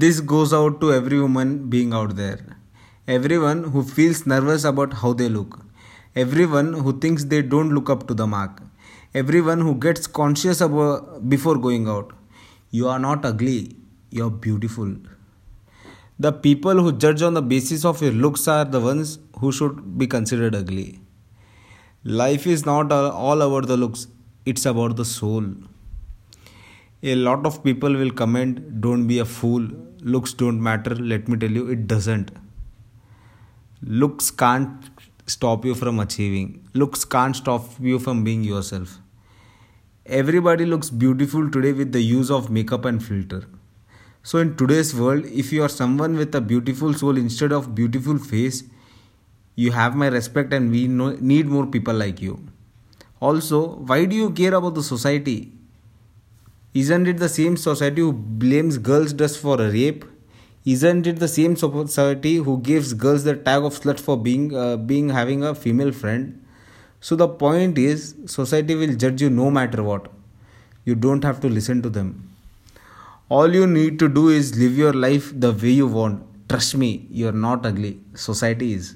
This goes out to every woman being out there. Everyone who feels nervous about how they look. Everyone who thinks they don't look up to the mark. Everyone who gets conscious about before going out. You are not ugly, you're beautiful. The people who judge on the basis of your looks are the ones who should be considered ugly. Life is not all about the looks, it's about the soul. A lot of people will comment, Don't be a fool, looks don't matter. Let me tell you, it doesn't. Looks can't stop you from achieving, looks can't stop you from being yourself. Everybody looks beautiful today with the use of makeup and filter. So, in today's world, if you are someone with a beautiful soul instead of beautiful face, you have my respect and we need more people like you. Also, why do you care about the society? Isn't it the same society who blames girls just for a rape? Isn't it the same society who gives girls the tag of slut for being uh, being having a female friend? So the point is, society will judge you no matter what. You don't have to listen to them. All you need to do is live your life the way you want. Trust me, you're not ugly. Society is.